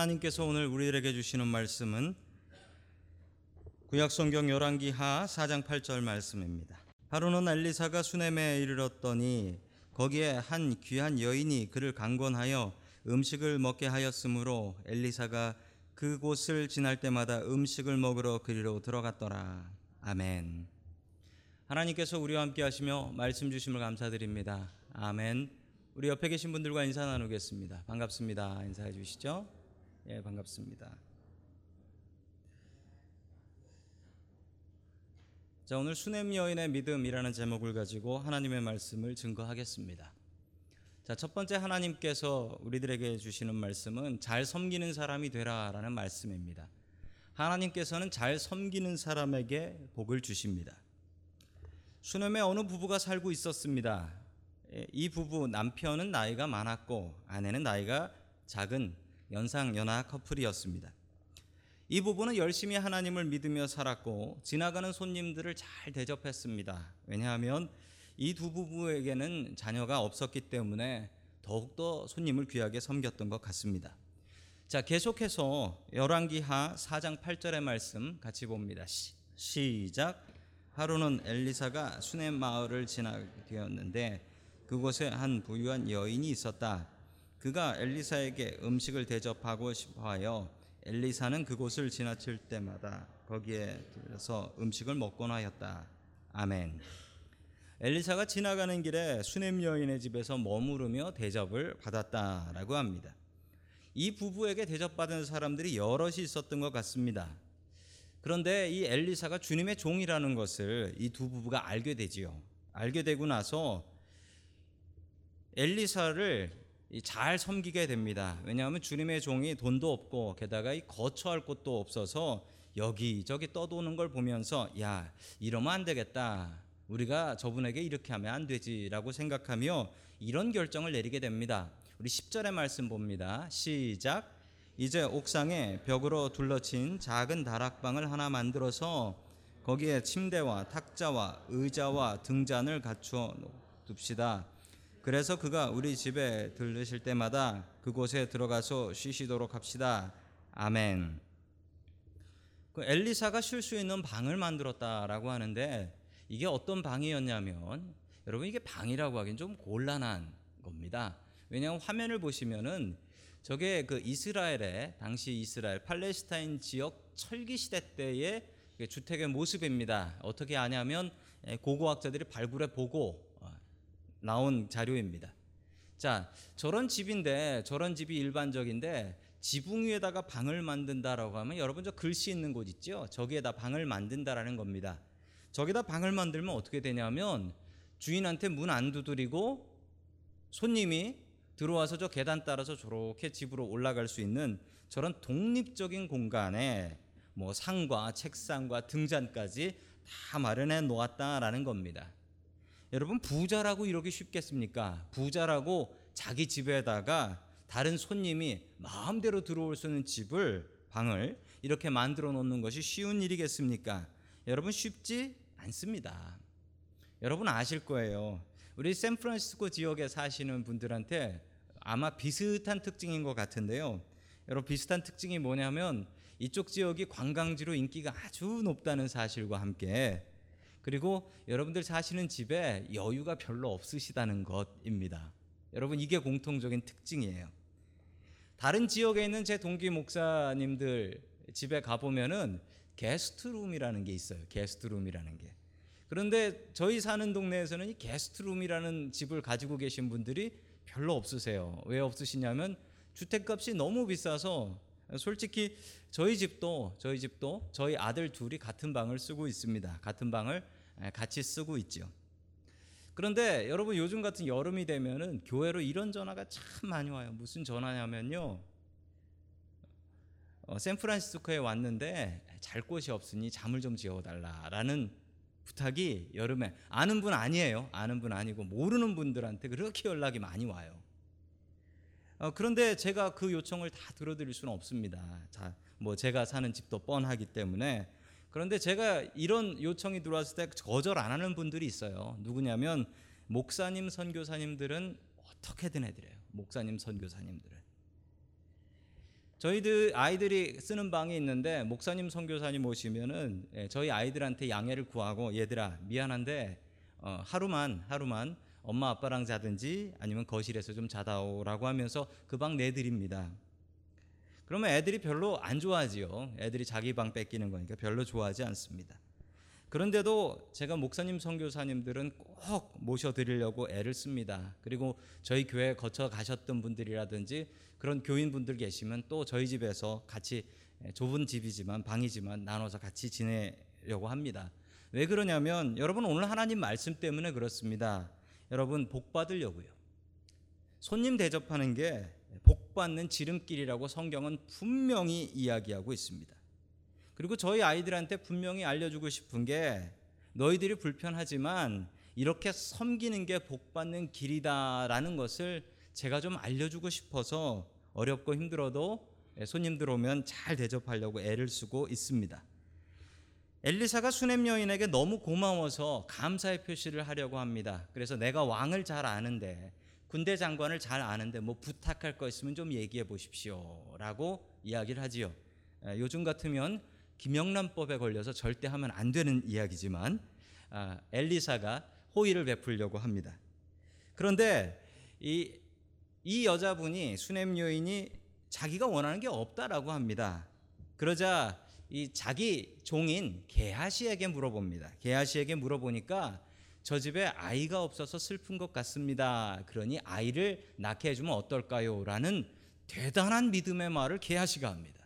하나님께서 오늘 우리들에게 주시는 말씀은 구약 성경 열왕기하 4장 8절 말씀입니다. 하루는 엘리사가 수넴에 이르렀더니 거기에 한 귀한 여인이 그를 강권하여 음식을 먹게 하였으므로 엘리사가 그곳을 지날 때마다 음식을 먹으러 그리로 들어갔더라. 아멘. 하나님께서 우리와 함께 하시며 말씀 주심을 감사드립니다. 아멘. 우리 옆에 계신 분들과 인사 나누겠습니다. 반갑습니다. 인사해 주시죠. 예, 반갑습니다. 자, 오늘 수냄 여인의 믿음이라는 제목을 가지고 하나님의 말씀을 증거하겠습니다. 자, 첫 번째 하나님께서 우리들에게 주시는 말씀은 잘 섬기는 사람이 되라라는 말씀입니다. 하나님께서는 잘 섬기는 사람에게 복을 주십니다. 수냄에 어느 부부가 살고 있었습니다. 예, 이 부부 남편은 나이가 많았고 아내는 나이가 작은 연상 연하 커플이었습니다. 이 부부는 열심히 하나님을 믿으며 살았고 지나가는 손님들을 잘 대접했습니다. 왜냐하면 이 두 부부에게는 자녀가 없었기 때문에 더욱더 손님을 귀하게 섬겼던 것 같습니다. 자, 계속해서 열왕기하 4장 8절의 말씀 같이 봅니다. 시, 시작. 하루는 엘리사가 수넴 마을을 지나게 되었는데 그곳에 한 부유한 여인이 있었다. 그가 엘리사에게 음식을 대접하고 싶어하여 엘리사는 그곳을 지나칠 때마다 거기에 들어서 음식을 먹곤 하였다. 아멘. 엘리사가 지나가는 길에 수넴 여인의 집에서 머무르며 대접을 받았다라고 합니다. 이 부부에게 대접받은 사람들이 여럿이 있었던 것 같습니다. 그런데 이 엘리사가 주님의 종이라는 것을 이 두 부부가 알게 되지요. 알게 되고 나서 엘리사를 잘 섬기게 됩니다. 왜냐하면 주님의 종이 돈도 없고 게다가 이 거처할 곳도 없어서 여기저기 떠도는 걸 보면서 야 이러면 안 되겠다. 우리가 저분에게 이렇게 하면 안 되지라고 생각하며 이런 결정을 내리게 됩니다. 우리 10절의 말씀 봅니다. 시작. 이제 옥상에 벽으로 둘러친 작은 다락방을 하나 만들어서 거기에 침대와 탁자와 의자와 등잔을 갖추어 둡시다. 그래서 그가 우리 집에 들르실 때마다 그곳에 들어가서 쉬시도록 합시다. 아멘. 그 엘리사가 쉴 수 있는 방을 만들었다라고 하는데 이게 어떤 방이었냐면 여러분 이게 방이라고 하긴 좀 곤란한 겁니다. 왜냐하면 화면을 보시면은 저게 그 이스라엘의 당시 이스라엘 팔레스타인 지역 철기 시대 때의 주택의 모습입니다. 어떻게 아냐면 고고학자들이 발굴해 보고 나온 자료입니다. 자, 저런 집인데 저런 집이 일반적인데 지붕 위에다가 방을 만든다라고 하면 여러분 저 글씨 있는 곳 있죠? 저기에다 방을 만든다라는 겁니다. 저기다 방을 만들면 어떻게 되냐면 주인한테 문 안 두드리고 손님이 들어와서 저 계단 따라서 저렇게 집으로 올라갈 수 있는 저런 독립적인 공간에 뭐 상과 책상과 등잔까지 다 마련해 놓았다라는 겁니다. 여러분 부자라고 이러기 쉽겠습니까? 부자라고 자기 집에다가 다른 손님이 마음대로 들어올 수 있는 집을 방을 이렇게 만들어 놓는 것이 쉬운 일이겠습니까? 여러분 쉽지 않습니다. 여러분 아실 거예요. 우리 샌프란시스코 지역에 사시는 분들한테 아마 비슷한 특징인 것 같은데요. 여러분 비슷한 특징이 뭐냐면 이쪽 지역이 관광지로 인기가 아주 높다는 사실과 함께 그리고 여러분들 사시는 집에 여유가 별로 없으시다는 것입니다. 여러분 이게 공통적인 특징이에요. 다른 지역에 있는 제 동기 목사님들 집에 가 보면은 게스트룸이라는 게 있어요. 게스트룸이라는 게. 그런데 저희 사는 동네에서는 이 게스트룸이라는 집을 가지고 계신 분들이 별로 없으세요. 왜 없으시냐면 주택값이 너무 비싸서 솔직히 저희 집도 저희 집도 저희 아들 둘이 같은 방을 쓰고 있습니다. 같은 방을 같이 쓰고 있죠. 그런데 여러분 요즘 같은 여름이 되면은 교회로 이런 전화가 참 많이 와요. 무슨 전화냐면요. 어, 샌프란시스코에 왔는데 잘 곳이 없으니 잠을 좀 지어달라라는 부탁이 여름에 아는 분 아니에요. 아는 분 아니고 모르는 분들한테 그렇게 연락이 많이 와요. 어, 그런데 제가 그 요청을 다 들어드릴 수는 없습니다. 자, 뭐 제가 사는 집도 뻔하기 때문에 그런데 제가 이런 요청이 들어왔을 때 거절 안 하는 분들이 있어요. 누구냐면 목사님, 선교사님들은 어떻게든 해드려요. 목사님, 선교사님들은. 저희들 아이들이 쓰는 방이 있는데 목사님 선교사님 오시면은 예, 저희 아이들한테 양해를 구하고 얘들아 미안한데 어, 하루만 하루만 엄마 아빠랑 자든지 아니면 거실에서 좀 자다 오라고 하면서 그 방 내드립니다. 그러면 애들이 별로 안 좋아하지요. 애들이 자기 방 뺏기는 거니까 별로 좋아하지 않습니다. 그런데도 제가 목사님 선교사님들은 꼭 모셔드리려고 애를 씁니다. 그리고 저희 교회 거쳐 가셨던 분들이라든지 그런 교인분들 계시면 또 저희 집에서 같이 예, 좁은 집이지만 방이지만 나눠서 같이 지내려고 합니다. 왜 그러냐면 여러분 오늘 하나님 말씀 때문에 그렇습니다. 여러분 복 받으려고요. 손님 대접하는 게 복 받는 지름길이라고 성경은 분명히 이야기하고 있습니다. 그리고 저희 아이들한테 분명히 알려주고 싶은 게 너희들이 불편하지만 이렇게 섬기는 게 복 받는 길이다라는 것을 제가 좀 알려주고 싶어서 어렵고 힘들어도 손님들 오면 잘 대접하려고 애를 쓰고 있습니다. 엘리사가 수냄 여인에게 너무 고마워서 감사의 표시를 하려고 합니다. 그래서 내가 왕을 잘 아는데 군대 장관을 잘 아는데 뭐 부탁할 거 있으면 좀 얘기해 보십시오라고 이야기를 하지요. 요즘 같으면 김영란법에 걸려서 절대 하면 안 되는 이야기지만 아, 엘리사가 호의를 베풀려고 합니다. 그런데 이, 이 여자분이 수냄 여인이 자기가 원하는 게 없다라고 합니다. 그러자 이 자기 종인 게하시에게 물어봅니다. 게하시에게 물어보니까 저 집에 아이가 없어서 슬픈 것 같습니다. 그러니 아이를 낳게 해주면 어떨까요? 라는 대단한 믿음의 말을 게하시가 합니다.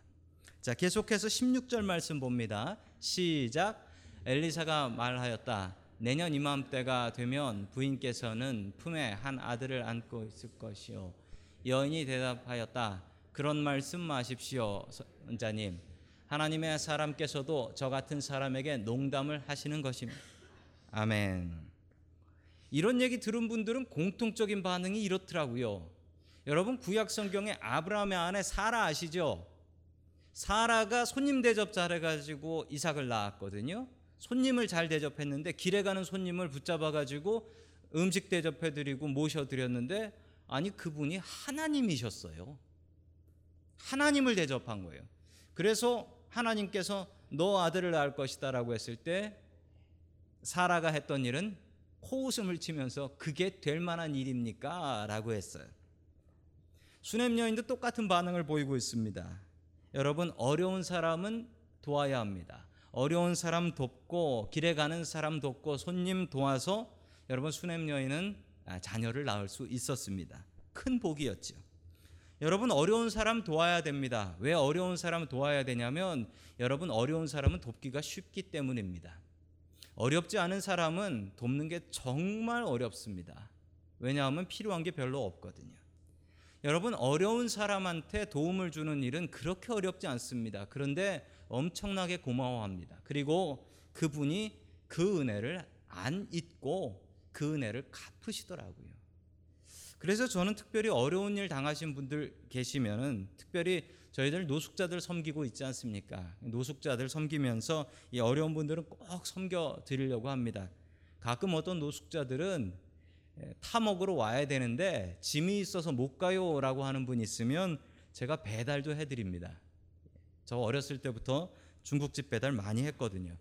자, 계속해서 16절 말씀 봅니다. 시작. 엘리사가 말하였다. 내년 이맘때가 되면 부인께서는 품에 한 아들을 안고 있을 것이요. 여인이 대답하였다. 그런 말씀 마십시오, 선자님. 하나님의 사람께서도 저 같은 사람에게 농담을 하시는 것입니다. 아멘. 이런 얘기 들은 분들은 공통적인 반응이 이렇더라고요. 여러분 구약 성경에 아브라함의 아내 사라 아시죠? 사라가 손님 대접 잘해 가지고 이삭을 낳았거든요. 손님을 잘 대접했는데 길에 가는 손님을 붙잡아 가지고 음식 대접해 드리고 모셔 드렸는데 아니 그분이 하나님이셨어요. 하나님을 대접한 거예요. 그래서 하나님께서 너 아들을 낳을 것이다라고 했을 때 사라가 했던 일은 코웃음을 치면서 그게 될 만한 일입니까? 라고 했어요. 수냄 여인도 똑같은 반응을 보이고 있습니다. 여러분 어려운 사람은 도와야 합니다. 어려운 사람 돕고 길에 가는 사람 돕고 손님 도와서 여러분 수냄 여인은 아, 자녀를 낳을 수 있었습니다. 큰 복이었죠. 여러분 어려운 사람 도와야 됩니다. 왜 어려운 사람 도와야 되냐면 여러분 어려운 사람은 돕기가 쉽기 때문입니다. 어렵지 않은 사람은 돕는 게 정말 어렵습니다. 왜냐하면 필요한 게 별로 없거든요. 여러분 어려운 사람한테 도움을 주는 일은 그렇게 어렵지 않습니다. 그런데 엄청나게 고마워합니다. 그리고 그분이 그 은혜를 안 잊고 그 은혜를 갚으시더라고요. 그래서 저는 특별히 어려운 일 당하신 분들 계시면은 특별히 저희들 노숙자들 섬기고 있지 않습니까? 노숙자들 섬기면서 이 어려운 분들은 꼭 섬겨 드리려고 합니다. 가끔 어떤 노숙자들은 예, 타먹으러 와야 되는데 짐이 있어서 못 가요라고 하는 분이 있으면 제가 배달도 해드립니다. 저 어렸을 때부터 중국집 배달 많이 했거든요.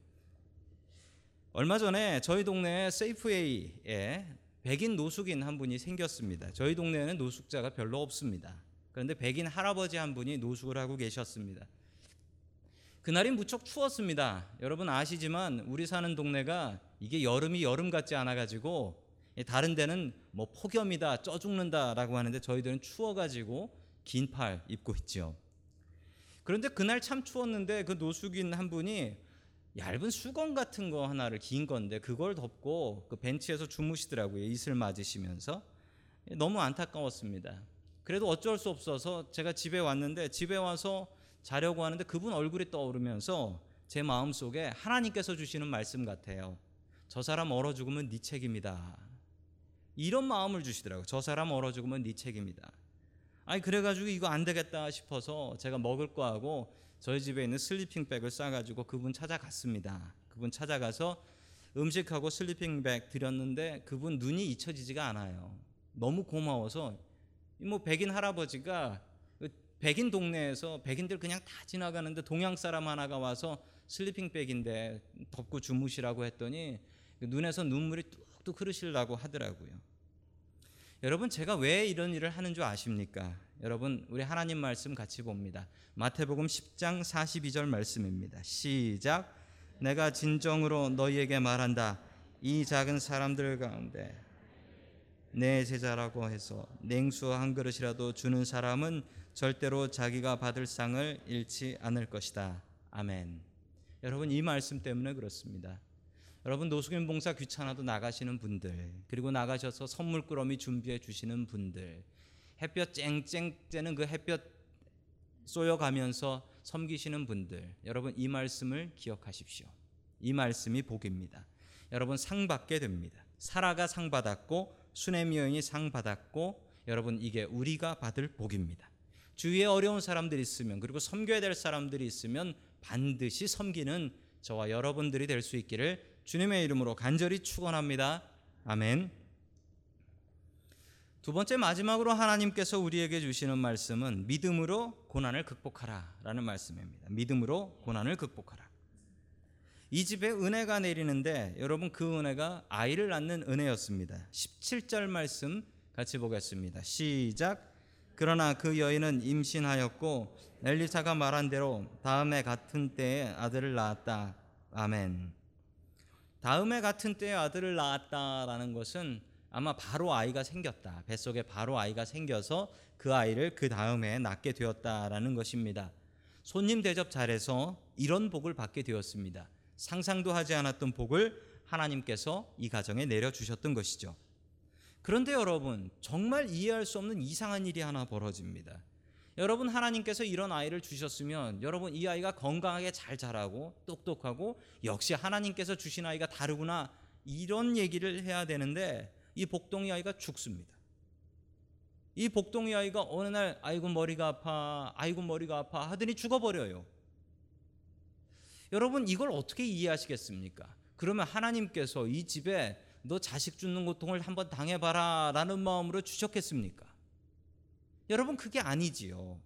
얼마 전에 저희 동네 세이프웨이에 백인 노숙인 한 분이 생겼습니다. 저희 동네에는 노숙자가 별로 없습니다. 그런데 백인 할아버지 한 분이 노숙을 하고 계셨습니다. 그날이 무척 추웠습니다. 여러분 아시지만 우리 사는 동네가 이게 여름이 여름 같지 않아 가지고 다른 데는 뭐 폭염이다, 쪄 죽는다라고 하는데 저희들은 추워 가지고 긴 팔 입고 있죠. 그런데 그날 참 추웠는데 그 노숙인 한 분이 얇은 수건 같은 거 하나를 긴 건데 그걸 덮고 그 벤치에서 주무시더라고요. 이슬 맞으시면서 너무 안타까웠습니다. 그래도 어쩔 수 없어서 제가 집에 왔는데 집에 와서 자려고 하는데 그분 얼굴이 떠오르면서 제 마음 속에 하나님께서 주시는 말씀 같아요. 저 사람 얼어 죽으면 네 책임이다. 이런 마음을 주시더라고요. 저 사람 얼어 죽으면 네 책임이다. 아니 그래가지고 이거 안 되겠다 싶어서 제가 먹을 거 하고 저희 집에 있는 슬리핑백을 싸가지고 그분 찾아갔습니다. 그분 찾아가서 음식하고 슬리핑백 드렸는데 그분 눈이 잊혀지지가 않아요. 너무 고마워서 뭐 백인 할아버지가 그 백인 동네에서 백인들 그냥 다 지나가는데 동양 사람 하나가 와서 슬리핑백인데 덮고 주무시라고 했더니 눈에서 눈물이 뚝뚝 흐르시려고 하더라고요. 여러분 제가 왜 이런 일을 하는 줄 아십니까? 여러분 우리 하나님 말씀 같이 봅니다. 마태복음 10장 42절 말씀입니다. 시작. 내가 진정으로 너희에게 말한다. 이 작은 사람들 가운데 내 제자라고 해서 냉수 한 그릇이라도 주는 사람은 절대로 자기가 받을 상을 잃지 않을 것이다. 아멘. 여러분 이 말씀 때문에 그렇습니다. 여러분 노숙인 봉사 귀찮아도 나가시는 분들 그리고 나가셔서 선물 꾸러미 준비해 주시는 분들 햇볕 쨍쨍 쬐는 그 햇볕 쏘여가면서 섬기시는 분들 여러분 이 말씀을 기억하십시오. 이 말씀이 복입니다. 여러분 상 받게 됩니다. 사라가 상 받았고 수네미 여인이 상 받았고 여러분 이게 우리가 받을 복입니다. 주위에 어려운 사람들이 있으면 그리고 섬겨야 될 사람들이 있으면 반드시 섬기는 저와 여러분들이 될 수 있기를 주님의 이름으로 간절히 축원합니다. 아멘. 두 번째 마지막으로 하나님께서 우리에게 주시는 말씀은 믿음으로 고난을 극복하라라는 말씀입니다. 믿음으로 고난을 극복하라. 이 집에 은혜가 내리는데 여러분 그 은혜가 아이를 낳는 은혜였습니다. 17절 말씀 같이 보겠습니다. 시작. 그러나 그 여인은 임신하였고 엘리사가 말한 대로 다음에 같은 때에 아들을 낳았다. 아멘. 다음에 같은 때에 아들을 낳았다라는 것은 아마 바로 아이가 생겼다. 뱃속에 바로 아이가 생겨서 그 아이를 그 다음에 낳게 되었다라는 것입니다. 손님 대접 잘해서 이런 복을 받게 되었습니다. 상상도 하지 않았던 복을 하나님께서 이 가정에 내려 주셨던 것이죠. 그런데 여러분, 정말 이해할 수 없는 이상한 일이 하나 벌어집니다. 여러분 하나님께서 이런 아이를 주셨으면 여러분 이 아이가 건강하게 잘 자라고 똑똑하고 역시 하나님께서 주신 아이가 다르구나 이런 얘기를 해야 되는데 이 복동이 아이가 죽습니다. 이 복동이 아이가 어느 날 아이고 머리가 아파 아이고 머리가 아파 하더니 죽어버려요. 여러분 이걸 어떻게 이해하시겠습니까? 그러면 하나님께서 이 집에 너 자식 죽는 고통을 한번 당해봐라 라는 마음으로 주셨겠습니까? 여러분 그게 아니지요.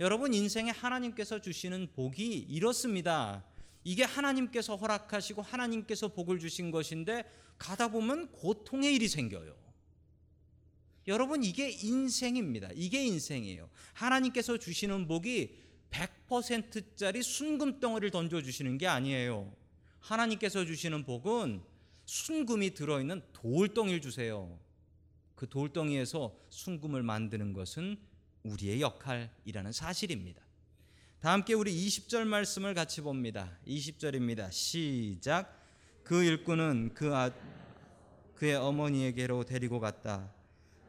여러분 인생에 하나님께서 주시는 복이 이렇습니다. 이게 하나님께서 허락하시고 하나님께서 복을 주신 것인데 가다 보면 고통의 일이 생겨요. 여러분 이게 인생입니다. 이게 인생이에요. 하나님께서 주시는 복이 100%짜리 순금 덩어리를 던져 주시는 게 아니에요. 하나님께서 주시는 복은 순금이 들어 있는 돌덩이를 주세요. 그 돌덩이에서 순금을 만드는 것은 우리의 역할이라는 사실입니다. 다 함께 우리 20절 말씀을 같이 봅니다. 20절입니다. 시작. 그 일꾼은 그 아, 그의 어머니에게로 데리고 갔다.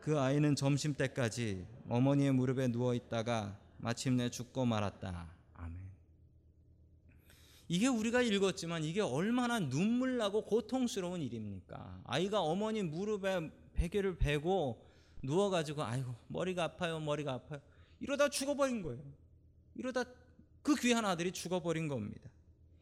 그 아이는 점심 때까지 어머니의 무릎에 누워 있다가 마침내 죽고 말았다. 아멘. 이게 우리가 읽었지만 이게 얼마나 눈물 나고 고통스러운 일입니까? 아이가 어머니 무릎에 베개를 베고 누워 가지고 아이고 머리가 아파요 머리가 아파요 이러다 죽어버린 거예요. 이러다 그 귀한 아들이 죽어버린 겁니다.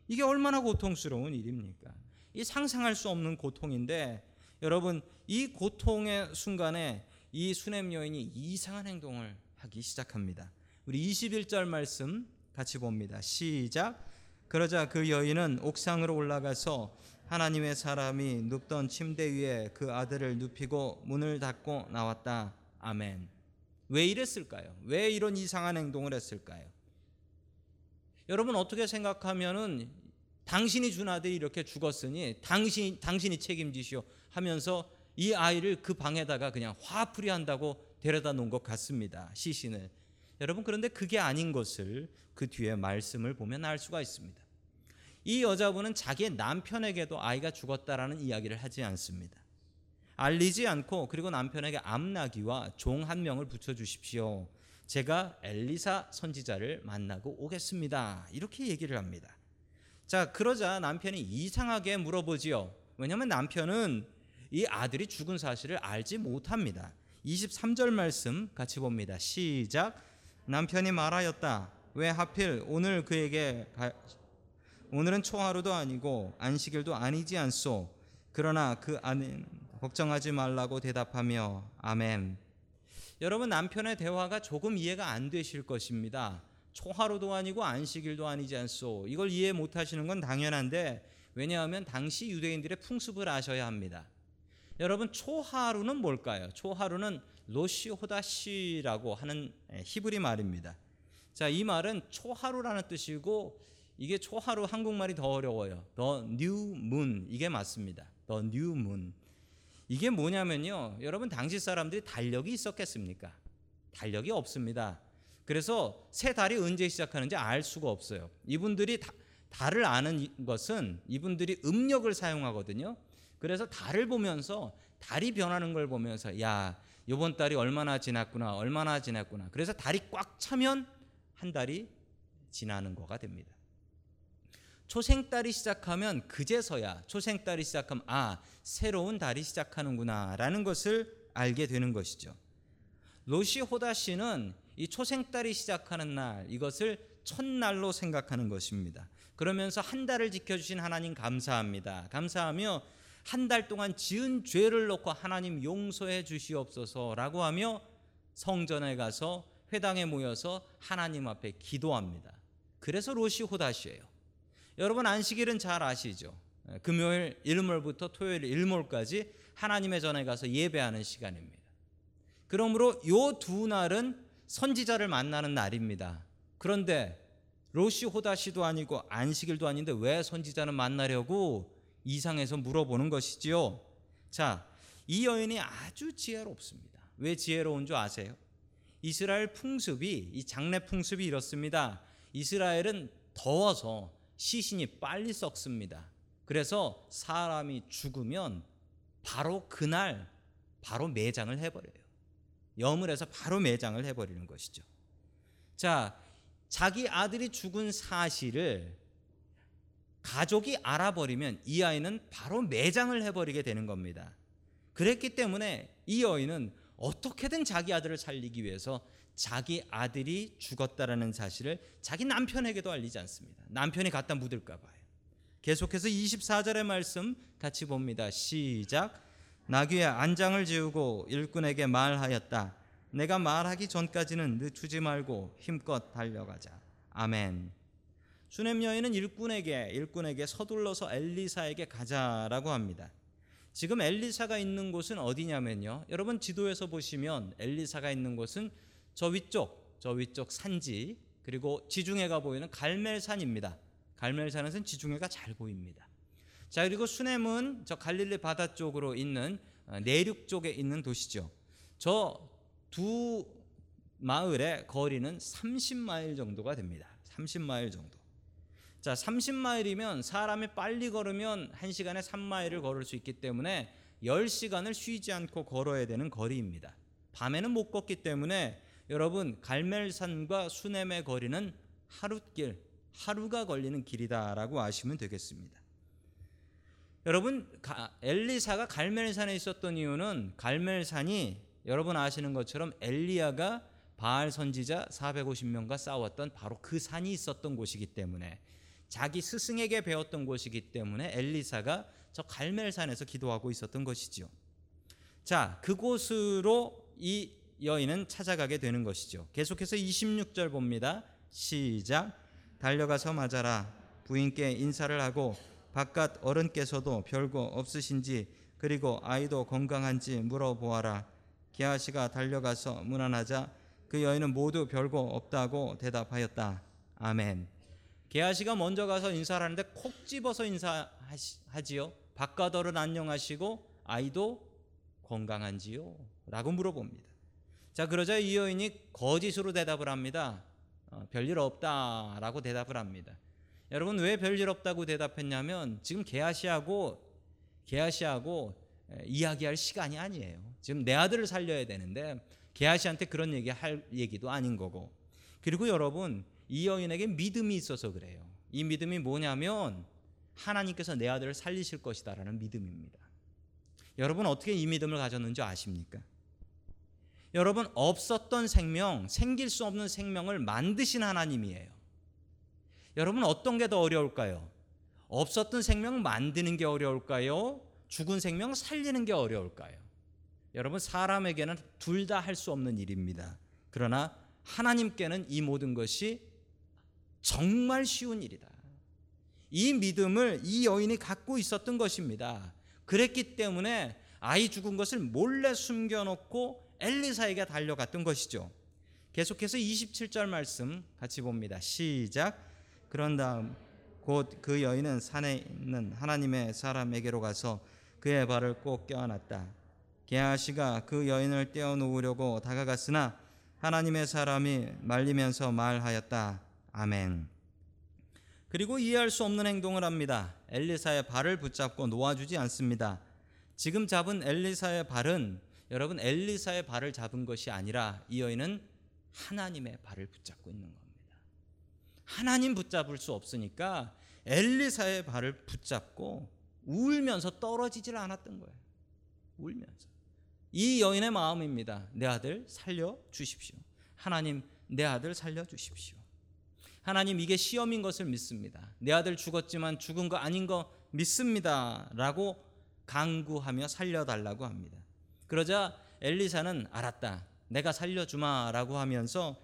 이게 얼마나 고통스러운 일입니까? 이 상상할 수 없는 고통인데 여러분 이 고통의 순간에 이 수냄 여인이 이상한 행동을 하기 시작합니다. 우리 21절 말씀 같이 봅니다. 시작. 그러자 그 여인은 옥상으로 올라가서 하나님의 사람이 눕던 침대 위에 그 아들을 눕히고 문을 닫고 나왔다. 아멘. 왜 이랬을까요? 왜 이런 이상한 행동을 했을까요? 여러분 어떻게 생각하면은 당신이 준 아들이 이렇게 죽었으니 당신 당신이 책임지시오 하면서 이 아이를 그 방에다가 그냥 화풀이 한다고 데려다 놓은 것 같습니다. 시신을. 여러분 그런데 그게 아닌 것을 그 뒤에 말씀을 보면 알 수가 있습니다. 이 여자분은 자기의 남편에게도 아이가 죽었다라는 이야기를 하지 않습니다. 알리지 않고 그리고 남편에게 암나기와 종 한 명을 붙여 주십시오. 제가 엘리사 선지자를 만나고 오겠습니다. 이렇게 얘기를 합니다. 자, 그러자 남편이 이상하게 물어보지요. 왜냐하면 남편은 이 아들이 죽은 사실을 알지 못합니다. 23절 말씀 같이 봅니다. 시작. 남편이 말하였다. 왜 하필 오늘 그에게 오늘은 초하루도 아니고 안식일도 아니지 않소. 그러나 그 아내는 걱정하지 말라고 대답하며 아멘. 여러분 남편의 대화가 조금 이해가 안 되실 것입니다. 초하루도 아니고 안식일도 아니지 않소. 이걸 이해 못 하시는 건 당연한데 왜냐하면 당시 유대인들의 풍습을 아셔야 합니다. 여러분 초하루는 뭘까요? 초하루는 로시 호다시라고 하는 히브리 말입니다. 자, 이 말은 초하루라는 뜻이고 이게 초하루 한국말이 더 어려워요. The new moon 이게 맞습니다. The new moon. 이게 뭐냐면요. 여러분 당시 사람들이 달력이 있었겠습니까? 달력이 없습니다. 그래서 새 달이 언제 시작하는지 알 수가 없어요. 이분들이 다, 달을 아는 것은 이분들이 음력을 사용하거든요. 그래서 달을 보면서 달이 변하는 걸 보면서 야 이번 달이 얼마나 지났구나 얼마나 지났구나 그래서 달이 꽉 차면 한 달이 지나는 거가 됩니다. 초생달이 시작하면 그제서야 초생달이 시작하면 아 새로운 달이 시작하는구나라는 것을 알게 되는 것이죠. 로시 호다시는 이 초생달이 시작하는 날 이것을 첫날로 생각하는 것입니다. 그러면서 한 달을 지켜주신 하나님 감사합니다. 감사하며 한 달 동안 지은 죄를 놓고 하나님 용서해 주시옵소서라고 하며 성전에 가서 회당에 모여서 하나님 앞에 기도합니다. 그래서 로시 호다시예요. 여러분 안식일은 잘 아시죠? 금요일 일몰부터 토요일 일몰까지 하나님의 전에 가서 예배하는 시간입니다. 그러므로 요 두 날은 선지자를 만나는 날입니다. 그런데 로시 호다시도 아니고 안식일도 아닌데 왜 선지자는 만나려고 이상해서 물어보는 것이지요. 자, 이 여인이 아주 지혜롭습니다. 왜 지혜로운 줄 아세요? 이스라엘 풍습이 이 장례 풍습이 이렇습니다. 이스라엘은 더워서 시신이 빨리 썩습니다. 그래서 사람이 죽으면 바로 그날 바로 매장을 해버려요. 염을 해서 바로 매장을 해버리는 것이죠. 자, 자기 아들이 죽은 사실을 가족이 알아버리면 이 아이는 바로 매장을 해버리게 되는 겁니다. 그랬기 때문에 이 여인은 어떻게든 자기 아들을 살리기 위해서 자기 아들이 죽었다라는 사실을 자기 남편에게도 알리지 않습니다. 남편이 갖다 묻을까 봐요. 계속해서 24절의 말씀 같이 봅니다. 시작. 나귀의 안장을 지우고 일꾼에게 말하였다. 내가 말하기 전까지는 늦추지 말고 힘껏 달려가자. 아멘. 수넴 여인은 일꾼에게 일꾼에게 서둘러서 엘리사에게 가자라고 합니다. 지금 엘리사가 있는 곳은 어디냐면요. 여러분 지도에서 보시면 엘리사가 있는 곳은 저 위쪽, 저 위쪽 산지 그리고 지중해가 보이는 갈멜산입니다. 갈멜산에서는 지중해가 잘 보입니다. 자 그리고 수넴은 저 갈릴리 바다 쪽으로 있는 어, 내륙 쪽에 있는 도시죠. 저 두 마을의 거리는 30마일 정도가 됩니다. 30마일 정도. 자, 30마일이면 사람이 빨리 걸으면 1시간에 3마일을 걸을 수 있기 때문에 10시간을 쉬지 않고 걸어야 되는 거리입니다. 밤에는 못 걷기 때문에 여러분 갈멜산과 수넴의 거리는 하룻길, 하루가 걸리는 길이다라고 아시면 되겠습니다. 여러분 엘리사가 갈멜산에 있었던 이유는 갈멜산이 여러분 아시는 것처럼 엘리야가 바알 선지자 450명과 싸웠던 바로 그 산이 있었던 곳이기 때문에 자기 스승에게 배웠던 곳이기 때문에 엘리사가 저 갈멜산에서 기도하고 있었던 것이죠. 자, 그곳으로 이 여인은 찾아가게 되는 것이죠. 계속해서 26절 봅니다. 시작. 달려가서 맞아라. 부인께 인사를 하고 바깥 어른께서도 별거 없으신지 그리고 아이도 건강한지 물어보아라. 게하시가 달려가서 문안하자 그 여인은 모두 별거 없다고 대답하였다. 아멘. 게하시가 먼저 가서 인사를 하는데 콕 집어서 인사하지요. 바깥 어른 안녕하시고 아이도 건강한지요? 라고 물어봅니다. 자, 그러자 이 여인이 거짓으로 대답을 합니다. 어, 별일 없다라고 대답을 합니다. 여러분 왜 별일 없다고 대답했냐면 지금 게하시하고 게하시하고 이야기할 시간이 아니에요. 지금 내 아들을 살려야 되는데 게하시한테 그런 얘기 할 얘기도 아닌 거고. 그리고 여러분 이 여인에게 믿음이 있어서 그래요. 이 믿음이 뭐냐면 하나님께서 내 아들을 살리실 것이다라는 믿음입니다. 여러분 어떻게 이 믿음을 가졌는지 아십니까? 여러분 없었던 생명, 생길 수 없는 생명을 만드신 하나님이에요. 여러분 어떤 게 더 어려울까요? 없었던 생명 만드는 게 어려울까요? 죽은 생명 살리는 게 어려울까요? 여러분 사람에게는 둘 다 할 수 없는 일입니다. 그러나 하나님께는 이 모든 것이 정말 쉬운 일이다. 이 믿음을 이 여인이 갖고 있었던 것입니다. 그랬기 때문에 아이 죽은 것을 몰래 숨겨놓고 엘리사에게 달려갔던 것이죠. 계속해서 27절 말씀 같이 봅니다. 시작. 그런 다음 곧 그 여인은 산에 있는 하나님의 사람에게로 가서 그의 발을 꼭 껴안았다. 게하시가 그 여인을 떼어놓으려고 다가갔으나 하나님의 사람이 말리면서 말하였다. 아멘. 그리고 이해할 수 없는 행동을 합니다. 엘리사의 발을 붙잡고 놓아주지 않습니다. 지금 잡은 엘리사의 발은 여러분 엘리사의 발을 잡은 것이 아니라 이 여인은 하나님의 발을 붙잡고 있는 겁니다. 하나님 붙잡을 수 없으니까 엘리사의 발을 붙잡고 울면서 떨어지질 않았던 거예요. 울면서. 이 여인의 마음입니다. 내 아들 살려 주십시오. 하나님 내 아들 살려 주십시오. 하나님 이게 시험인 것을 믿습니다. 내 아들 죽었지만 죽은 거 아닌 거 믿습니다라고 강구하며 살려 달라고 합니다. 그러자 엘리사는 알았다. 내가 살려주마라고 하면서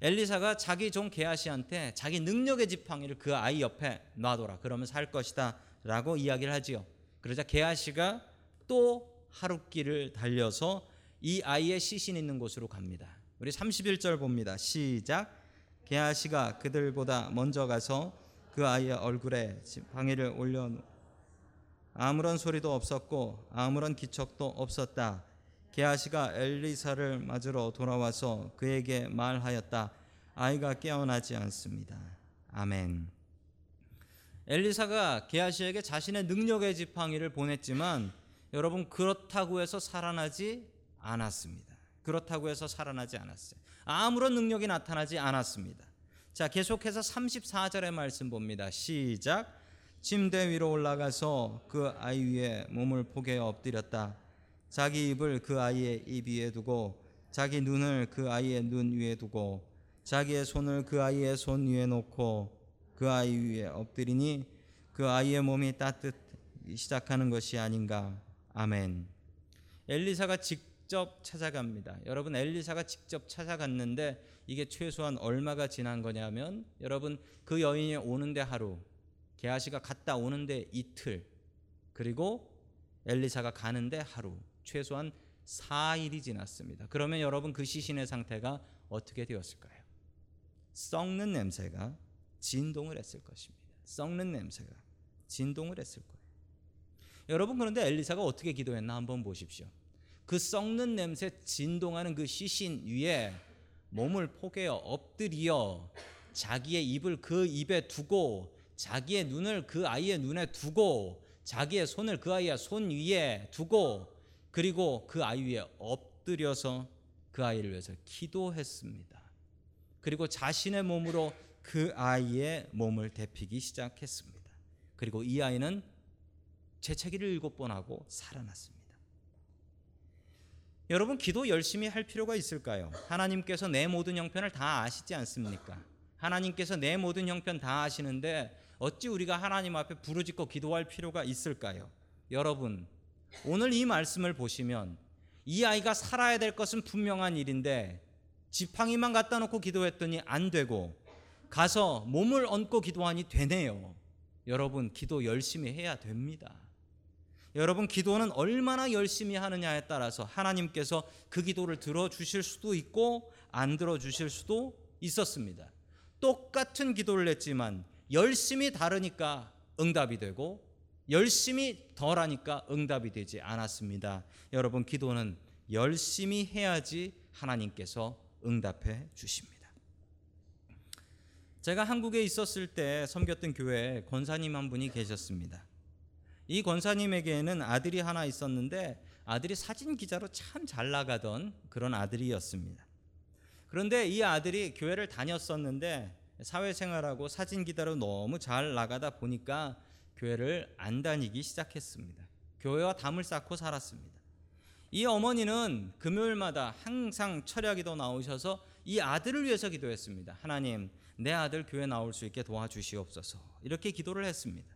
엘리사가 자기 종 게하시한테 자기 능력의 지팡이를 그 아이 옆에 놔둬라. 그러면 살 것이다라고 이야기를 하지요. 그러자 게하시가 또 하룻길을 달려서 이 아이의 시신 있는 곳으로 갑니다. 우리 31절 봅니다. 시작. 게하시가 그들보다 먼저 가서 그 아이의 얼굴에 지팡이를 올려 아무런 소리도 없었고 아무런 기척도 없었다. 게하시가 엘리사를 맞으러 돌아와서 그에게 말하였다. 아이가 깨어나지 않습니다. 아멘. 엘리사가 게하시에게 자신의 능력의 지팡이를 보냈지만 여러분 그렇다고 해서 살아나지 않았습니다. 그렇다고 해서 살아나지 않았어요. 아무런 능력이 나타나지 않았습니다. 자, 계속해서 34절의 말씀 봅니다. 시작. 침대 위로 올라가서 그 아이 위에 몸을 포개 엎드렸다. 자기 입을 그 아이의 입 위에 두고 자기 눈을 그 아이의 눈 위에 두고 자기의 손을 그 아이의 손 위에 놓고 그 아이 위에 엎드리니 그 아이의 몸이 따뜻히 시작하는 것이 아닌가. 아멘. 엘리사가 직접 찾아갑니다. 여러분 엘리사가 직접 찾아갔는데 이게 최소한 얼마가 지난 거냐면 여러분 그 여인이 오는데 하루, 게하시가 갔다 오는데 이틀, 그리고 엘리사가 가는데 하루, 최소한 4일이 지났습니다. 그러면 여러분 그 시신의 상태가 어떻게 되었을까요? 썩는 냄새가 진동을 했을 것입니다. 썩는 냄새가 진동을 했을 거예요. 여러분 그런데 엘리사가 어떻게 기도했나 한번 보십시오. 그 썩는 냄새 진동하는 그 시신 위에 몸을 포개어 엎드려 자기의 입을 그 입에 두고 자기의 눈을 그 아이의 눈에 두고 자기의 손을 그 아이의 손 위에 두고 그리고 그 아이 위에 엎드려서 그 아이를 위해서 기도했습니다. 그리고 자신의 몸으로 그 아이의 몸을 데피기 시작했습니다. 그리고 이 아이는 재채기를 일곱 번 하고 살아났습니다. 여러분 기도 열심히 할 필요가 있을까요? 하나님께서 내 모든 형편을 다 아시지 않습니까? 하나님께서 내 모든 형편 다 아시는데 어찌 우리가 하나님 앞에 부르짖고 기도할 필요가 있을까요? 여러분 오늘 이 말씀을 보시면 이 아이가 살아야 될 것은 분명한 일인데 지팡이만 갖다 놓고 기도했더니 안 되고 가서 몸을 얹고 기도하니 되네요. 여러분 기도 열심히 해야 됩니다. 여러분 기도는 얼마나 열심히 하느냐에 따라서 하나님께서 그 기도를 들어 주실 수도 있고 안 들어 주실 수도 있었습니다. 똑같은 기도를 했지만 열심히 다르니까 응답이 되고 열심히 덜하니까 응답이 되지 않았습니다. 여러분 기도는 열심히 해야지 하나님께서 응답해 주십니다. 제가 한국에 있었을 때 섬겼던 교회에 권사님 한 분이 계셨습니다. 이 권사님에게는 아들이 하나 있었는데 아들이 사진 기자로 참 잘 나가던 그런 아들이었습니다. 그런데 이 아들이 교회를 다녔었는데 사회생활하고 사진 기자로 너무 잘 나가다 보니까 교회를 안 다니기 시작했습니다. 교회와 담을 쌓고 살았습니다. 이 어머니는 금요일마다 항상 철야 기도 나오셔서 이 아들을 위해서 기도했습니다. 하나님, 내 아들 교회 나올 수 있게 도와주시옵소서. 이렇게 기도를 했습니다.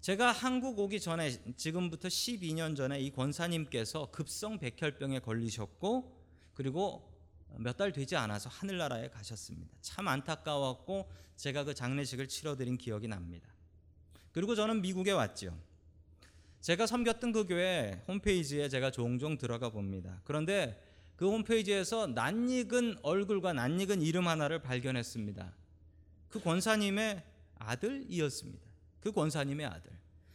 제가 한국 오기 전에 지금부터 12년 전에 이 권사님께서 급성 백혈병에 걸리셨고 그리고 몇 달 되지 않아서 하늘나라에 가셨습니다. 참 안타까웠고 제가 그 장례식을 치러드린 기억이 납니다. 그리고 저는 미국에 왔죠. 제가 섬겼던 그 교회 홈페이지에 제가 종종 들어가 봅니다. 그런데 그 홈페이지에서 낯익은 얼굴과 낯익은 이름 하나를 발견했습니다. 그 권사님의 아들이었습니다. 그 권사님의 아들.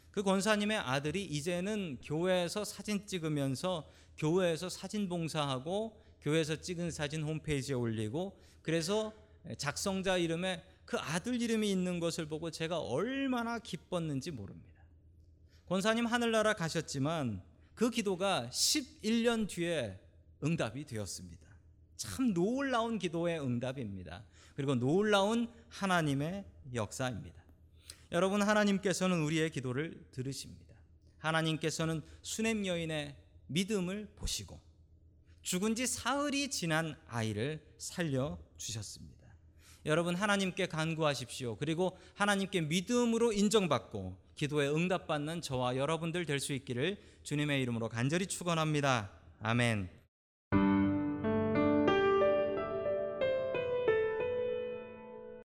그 권사님의 아들이 이제는 교회에서 사진 찍으면서 교회에서 사진 봉사하고 교회에서 찍은 사진 홈페이지에 올리고 그래서 작성자 이름에 그 아들 이름이 있는 것을 보고 제가 얼마나 기뻤는지 모릅니다. 권사님 하늘나라 가셨지만 그 기도가 11년 뒤에 응답이 되었습니다. 참 놀라운 기도의 응답입니다. 그리고 놀라운 하나님의 역사입니다. 여러분 하나님께서는 우리의 기도를 들으십니다. 하나님께서는 수냄 여인의 믿음을 보시고 죽은 지 사흘이 지난 아이를 살려 주셨습니다. 여러분 하나님께 간구하십시오. 그리고 하나님께 믿음으로 인정받고 기도에 응답받는 저와 여러분들 될 수 있기를 주님의 이름으로 간절히 축원합니다. 아멘.